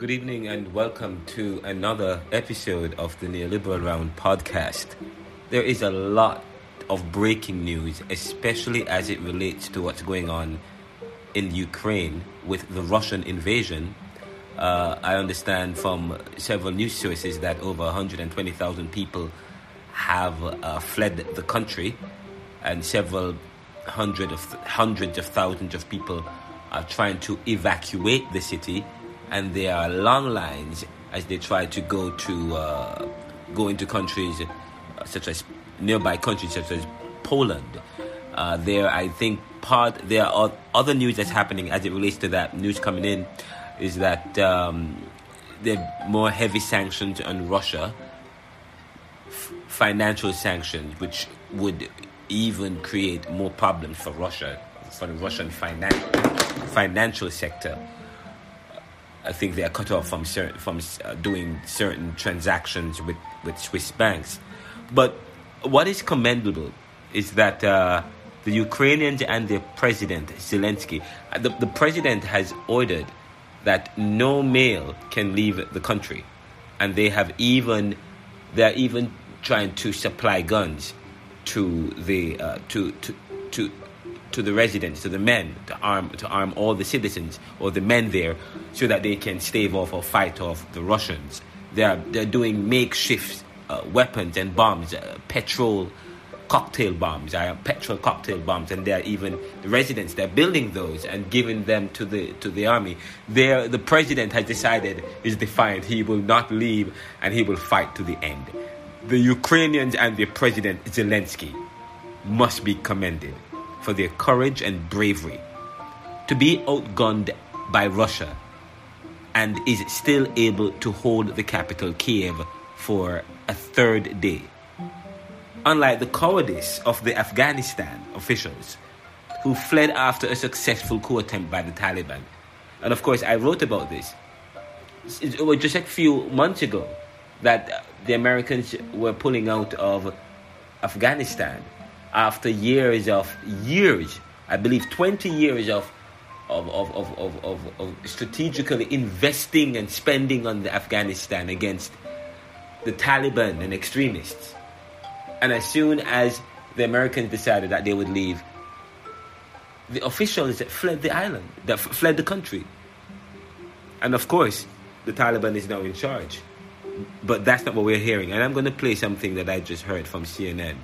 Good evening and welcome to another episode of the Neoliberal Round podcast. There is a lot of breaking news, especially as it relates to what's going on in Ukraine with the Russian invasion. Uh, I understand from several news sources that over 120,000 people have uh, fled the country, and several hundred of hundreds of thousands of people are trying to evacuate the city and there are long lines as they try to go to uh, go into countries such as nearby countries such as Poland. Uh, there, I think part there are other news that's happening as it relates to that news coming in is that um, there are more heavy sanctions on Russia, f- financial sanctions, which would even create more problems for Russia, for the Russian finan- financial sector. I think they are cut off from from uh, doing certain transactions with, with Swiss banks. But what is commendable is that uh, the Ukrainians and their president Zelensky, uh, the, the president has ordered that no male can leave the country, and they have even they are even trying to supply guns to the uh, to to to the residents, to the men, to arm to arm all the citizens or the men there, so that they can stave off or fight off the Russians. They are they're doing makeshift uh, weapons and bombs, uh, petrol cocktail bombs, uh, petrol cocktail bombs, and they're even the residents. They're building those and giving them to the to the army. There, the president has decided is defiant. He will not leave, and he will fight to the end. The Ukrainians and the president Zelensky must be commended for their courage and bravery. To be outgunned by Russia and is still able to hold the capital Kiev for a third day. Unlike the cowardice of the Afghanistan officials who fled after a successful coup attempt by the Taliban. And of course, I wrote about this. It was just a few months ago that the Americans were pulling out of Afghanistan after years of years, I believe 20 years of of, of, of, of, of, strategically investing and spending on the Afghanistan against the Taliban and extremists. And as soon as the Americans decided that they would leave, the officials fled the island, that fled the country. And of course, the Taliban is now in charge. But that's not what we're hearing. And I'm going to play something that I just heard from CNN.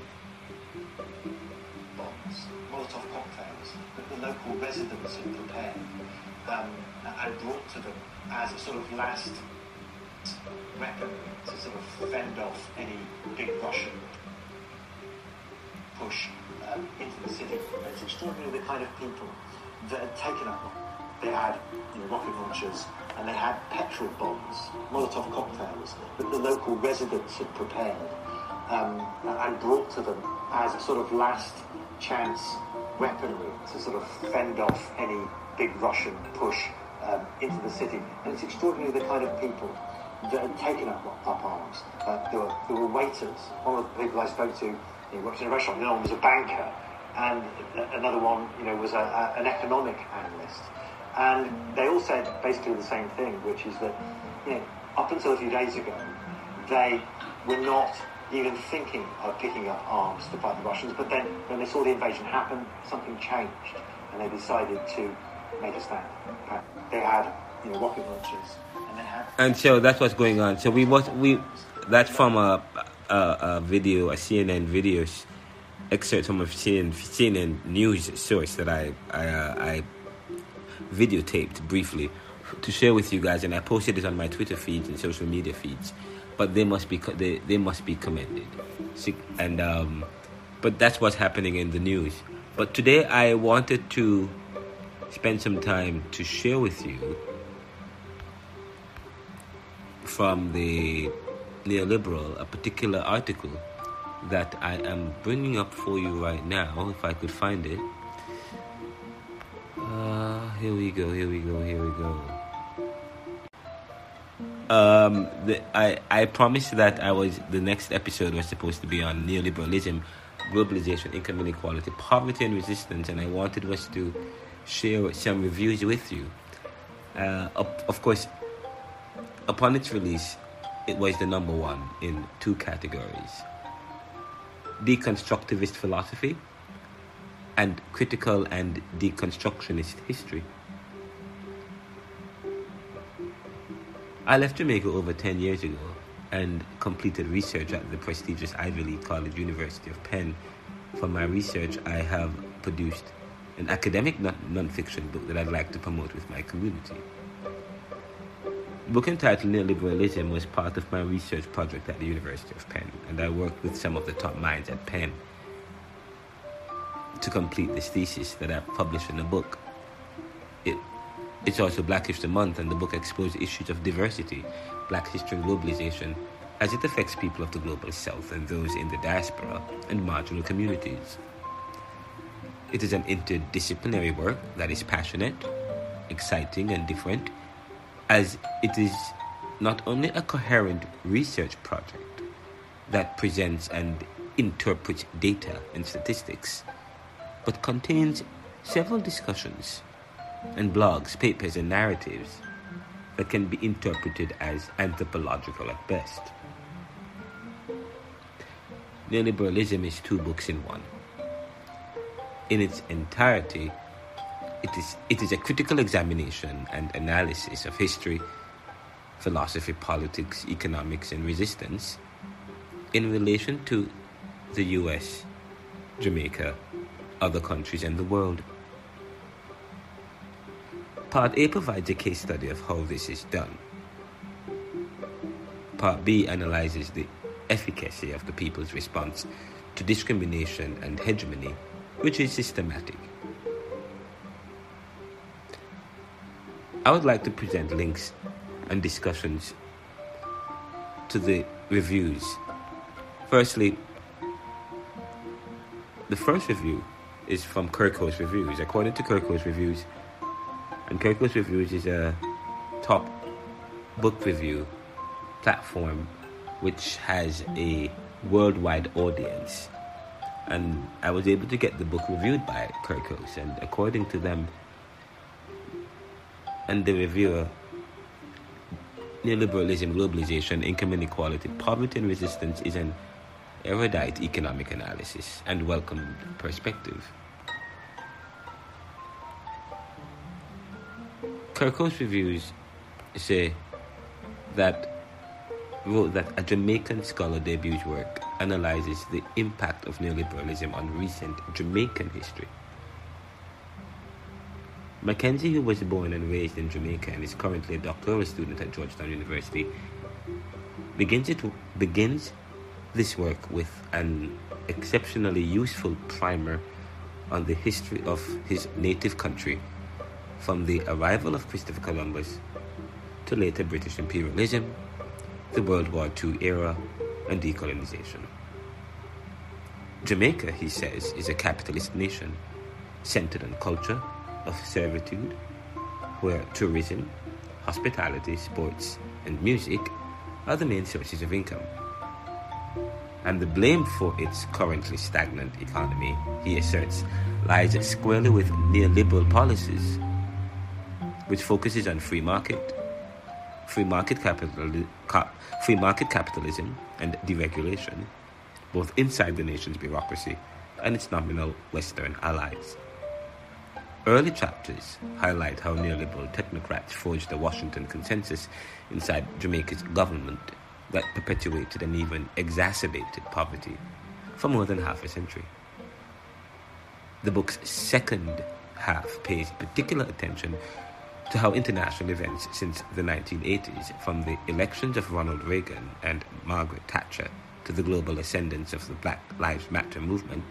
Last weapon to sort of fend off any big Russian push um, into the city. It's extraordinary the kind of people that had taken up. They had you know, rocket launchers and they had petrol bombs, Molotov cocktails that the local residents had prepared um, and brought to them as a sort of last chance weaponry to sort of fend off any big Russian push um, into the city. And it's extraordinary the kind of people that had taken up, up arms. Uh, there, were, there were waiters. One of the people I spoke to know, worked in a restaurant. The other one was a banker. And another one, you know, was a, a, an economic analyst. And they all said basically the same thing, which is that, you know, up until a few days ago, they were not even thinking of picking up arms to fight the Russians. But then, when they saw the invasion happen, something changed, and they decided to make a stand. They had, you know, rocket launchers, and they had. And so that's what's going on. So we was we that's from a a, a video, a CNN video excerpt from a CNN, CNN news source that I I, uh, I videotaped briefly to share with you guys, and I posted it on my Twitter feeds and social media feeds but they must be they, they must be commended. And um, but that's what's happening in the news. But today I wanted to spend some time to share with you from the neoliberal a particular article that I am bringing up for you right now, if I could find it. Uh, here we go, here we go, here we go um, the, I I promised that I was the next episode was supposed to be on neoliberalism, globalization, income inequality, poverty and resistance, and I wanted us to share some reviews with you. Uh, of, course, upon its release, it was the number one in two categories deconstructivist philosophy and critical and deconstructionist history. I left Jamaica over 10 years ago and completed research at the prestigious Ivy League College, University of Penn. For my research, I have produced an academic non-fiction book that I'd like to promote with my community. The book entitled Neoliberalism was part of my research project at the University of Penn, and I worked with some of the top minds at Penn to complete this thesis that I published in the book. It, it's also Black History Month, and the book explores issues of diversity, Black history and globalization, as it affects people of the global south and those in the diaspora and marginal communities. It is an interdisciplinary work that is passionate, exciting, and different, as it is not only a coherent research project that presents and interprets data and statistics, but contains several discussions and blogs, papers, and narratives that can be interpreted as anthropological at best. Neoliberalism is two books in one. In its entirety, it is, it is a critical examination and analysis of history, philosophy, politics, economics, and resistance in relation to the US, Jamaica, other countries, and the world. Part A provides a case study of how this is done. Part B analyzes the efficacy of the people's response to discrimination and hegemony, which is systematic. I would like to present links and discussions to the reviews. Firstly, the first review is from Kirkus Reviews. According to Kirkus Reviews, and Kirkus Reviews is a top book review platform which has a worldwide audience. And I was able to get the book reviewed by Kirkus, and according to them and the reviewer, neoliberalism, globalization, income inequality, poverty, and resistance is an erudite economic analysis and welcomed perspective. Kirkus reviews say that wrote that a Jamaican scholar debuts work analyzes the impact of neoliberalism on recent Jamaican history. Mackenzie, who was born and raised in Jamaica and is currently a doctoral student at Georgetown University, begins it begins this work with an exceptionally useful primer on the history of his native country from the arrival of Christopher Columbus to later British imperialism, the World War II era, and decolonization. Jamaica, he says, is a capitalist nation centered on culture of servitude, where tourism, hospitality, sports, and music are the main sources of income and the blame for its currently stagnant economy, he asserts, lies squarely with neoliberal policies, which focuses on free market, free market, capital, free market capitalism and deregulation, both inside the nation's bureaucracy and its nominal Western allies. Early chapters highlight how neoliberal technocrats forged the Washington Consensus inside Jamaica's government that perpetuated and even exacerbated poverty for more than half a century. The book's second half pays particular attention to how international events since the 1980s, from the elections of Ronald Reagan and Margaret Thatcher to the global ascendance of the Black Lives Matter movement,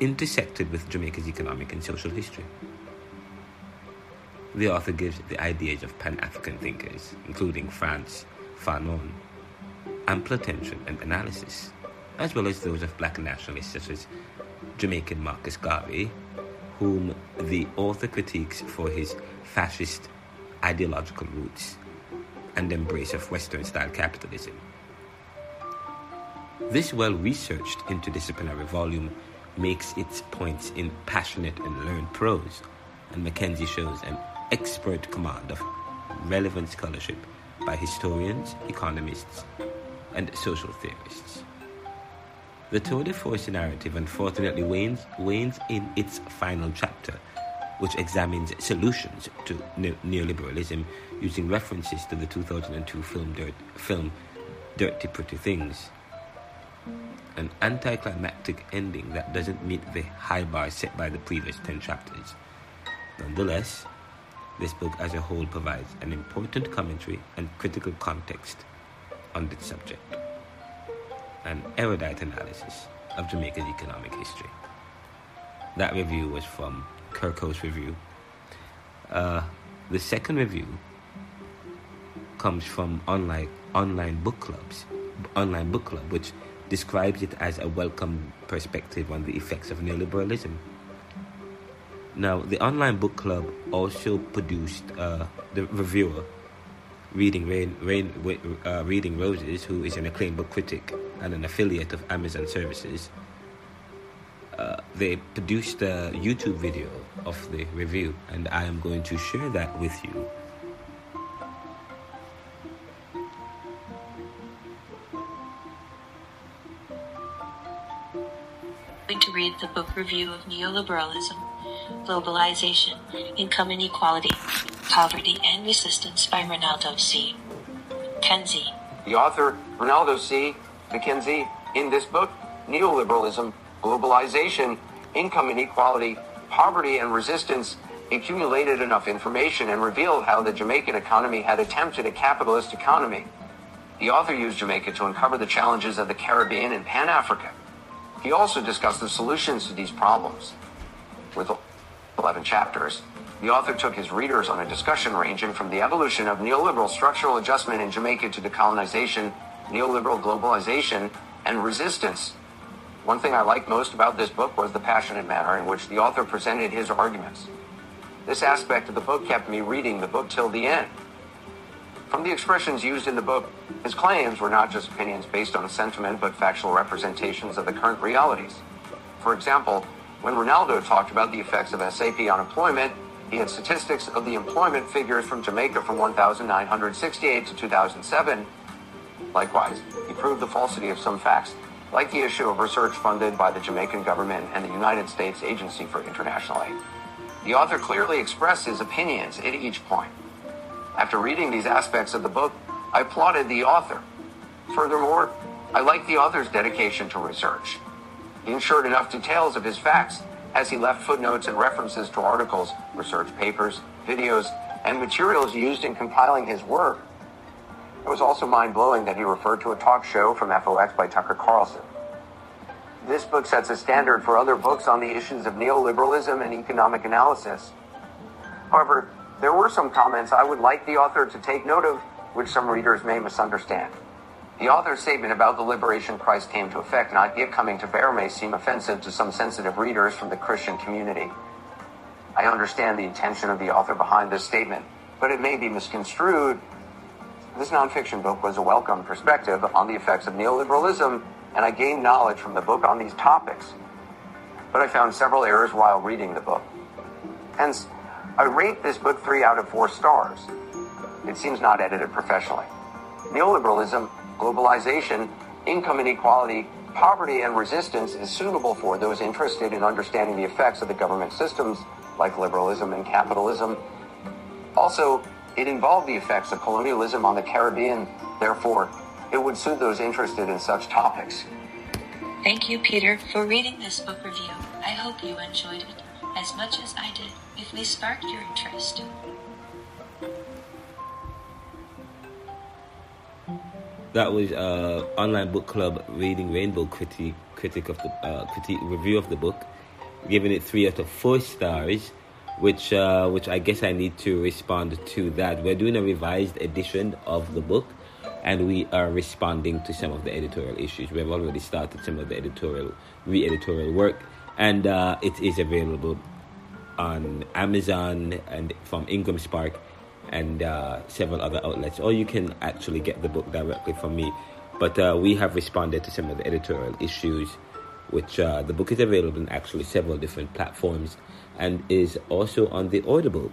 intersected with Jamaica's economic and social history. The author gives the ideas of Pan African thinkers, including Frantz Fanon, ample attention and analysis, as well as those of black nationalists such as Jamaican Marcus Garvey, whom the author critiques for his fascist ideological roots and embrace of Western style capitalism. This well researched interdisciplinary volume makes its points in passionate and learned prose, and Mackenzie shows an expert command of relevant scholarship by historians, economists, and social theorists. The tour de force narrative unfortunately wanes, wanes in its final chapter, which examines solutions to ne- neoliberalism using references to the 2002 film Dirt, film Dirty Pretty Things. An anticlimactic ending that doesn't meet the high bar set by the previous 10 chapters. Nonetheless, this book as a whole provides an important commentary and critical context on this subject, an erudite analysis of Jamaica's economic history. That review was from Kirkus Review. Uh, the second review comes from online online book clubs, online book club, which describes it as a welcome perspective on the effects of neoliberalism. Now, the online book club also produced uh, the reviewer, Reading Rain, Rain uh, Reading Roses, who is an acclaimed book critic and an affiliate of Amazon Services. Uh, they produced a YouTube video of the review, and I am going to share that with you. Going to read the book review of neoliberalism Globalization, Income Inequality, Poverty and Resistance by Ronaldo C. Kenzie. The author, Ronaldo C. McKenzie, in this book, Neoliberalism, Globalization, Income Inequality, Poverty and Resistance, accumulated enough information and revealed how the Jamaican economy had attempted a capitalist economy. The author used Jamaica to uncover the challenges of the Caribbean and Pan Africa. He also discussed the solutions to these problems. With 11 chapters, the author took his readers on a discussion ranging from the evolution of neoliberal structural adjustment in Jamaica to decolonization, neoliberal globalization, and resistance. One thing I liked most about this book was the passionate manner in which the author presented his arguments. This aspect of the book kept me reading the book till the end. From the expressions used in the book, his claims were not just opinions based on sentiment but factual representations of the current realities. For example, when Ronaldo talked about the effects of SAP on employment, he had statistics of the employment figures from Jamaica from 1968 to 2007. Likewise, he proved the falsity of some facts, like the issue of research funded by the Jamaican government and the United States Agency for International Aid. The author clearly expressed his opinions at each point. After reading these aspects of the book, I applauded the author. Furthermore, I liked the author's dedication to research. He ensured enough details of his facts as he left footnotes and references to articles, research papers, videos, and materials used in compiling his work. It was also mind blowing that he referred to a talk show from FOX by Tucker Carlson. This book sets a standard for other books on the issues of neoliberalism and economic analysis. However, there were some comments I would like the author to take note of, which some readers may misunderstand. The author's statement about the liberation Christ came to effect not yet coming to bear may seem offensive to some sensitive readers from the Christian community. I understand the intention of the author behind this statement, but it may be misconstrued. This nonfiction book was a welcome perspective on the effects of neoliberalism, and I gained knowledge from the book on these topics. But I found several errors while reading the book. Hence, I rate this book three out of four stars. It seems not edited professionally. Neoliberalism globalization, income inequality, poverty, and resistance is suitable for those interested in understanding the effects of the government systems like liberalism and capitalism. Also, it involved the effects of colonialism on the Caribbean. Therefore, it would suit those interested in such topics. Thank you, Peter, for reading this book review. I hope you enjoyed it as much as I did if we sparked your interest. That was uh, online book club reading Rainbow critique critic of the uh, critique review of the book, giving it three out of four stars, which uh, which I guess I need to respond to that. We're doing a revised edition of the book, and we are responding to some of the editorial issues. We have already started some of the editorial re-editorial work, and uh, it is available on Amazon and from Ingram Spark and uh, several other outlets, or you can actually get the book directly from me. But uh, we have responded to some of the editorial issues, which uh, the book is available in actually several different platforms and is also on the Audible,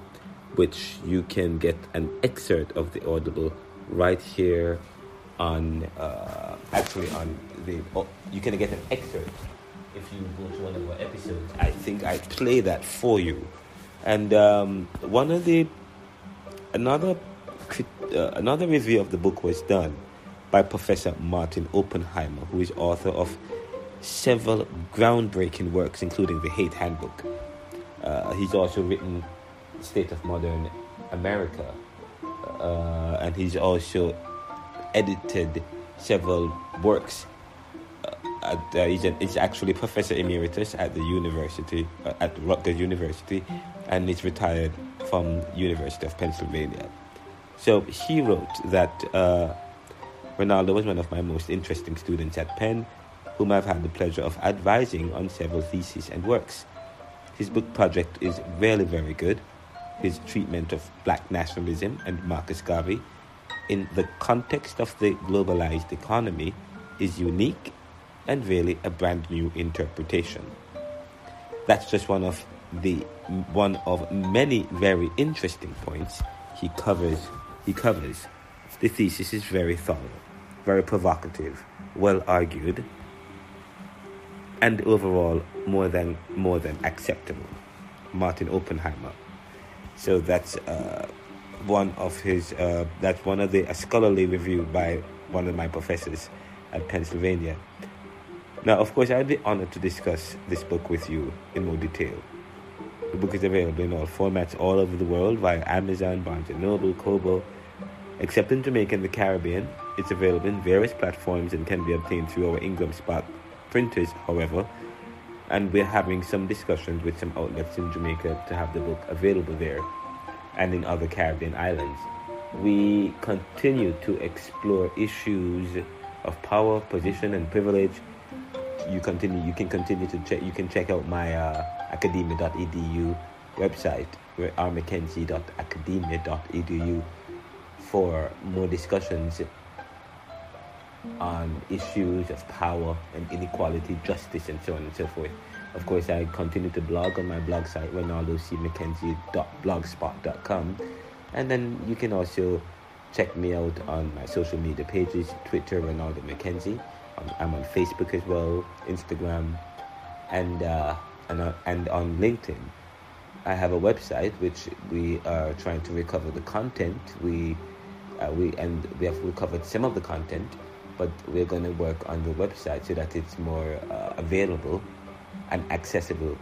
which you can get an excerpt of the Audible right here on uh, actually on the oh, you can get an excerpt if you go to one of our episodes. I think I play that for you, and um, one of the another uh, another review of the book was done by Professor Martin Oppenheimer, who is author of several groundbreaking works, including the Hate Handbook. Uh, he's also written State of Modern America, uh, and he's also edited several works. Uh, uh, he's, a, he's, actually professor emeritus at the university, uh, at Rutgers University, and he's retired from University of Pennsylvania. So he wrote that uh, Ronaldo was one of my most interesting students at Penn, whom I've had the pleasure of advising on several theses and works. His book project is really very good. His treatment of black nationalism and Marcus Garvey in the context of the globalized economy is unique and really a brand new interpretation. That's just one of the one of many very interesting points he covers he covers. The thesis is very thorough, very provocative, well argued, and overall more than more than acceptable. Martin Oppenheimer. So that's uh, one of his. Uh, that's one of the a scholarly review by one of my professors at Pennsylvania. Now, of course, I'd be honored to discuss this book with you in more detail. The book is available in all formats all over the world via Amazon, Barnes & Noble, Kobo. Except in Jamaica and the Caribbean, it's available in various platforms and can be obtained through our Ingram Spark printers, however, and we're having some discussions with some outlets in Jamaica to have the book available there and in other Caribbean islands. We continue to explore issues of power, position, and privilege. You continue. You can continue to check. You can check out my uh, academia.edu website, rmckenzie.academia.edu, for more discussions on issues of power and inequality, justice, and so on and so forth. Of course, I continue to blog on my blog site, ronaldocmckenzie.blogspot.com. And then you can also check me out on my social media pages Twitter, Ronaldo McKenzie. I'm on Facebook as well, Instagram, and, uh, and, uh, and on LinkedIn. I have a website which we are trying to recover the content. We, uh, we and we have recovered some of the content, but we're going to work on the website so that it's more uh, available and accessible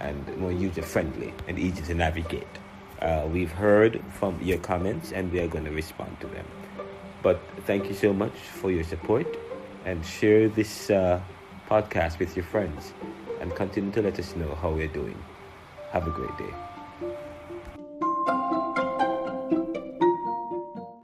and more user friendly and easy to navigate. Uh, we've heard from your comments and we are going to respond to them. But thank you so much for your support and share this uh, podcast with your friends and continue to let us know how we're doing. Have a great day.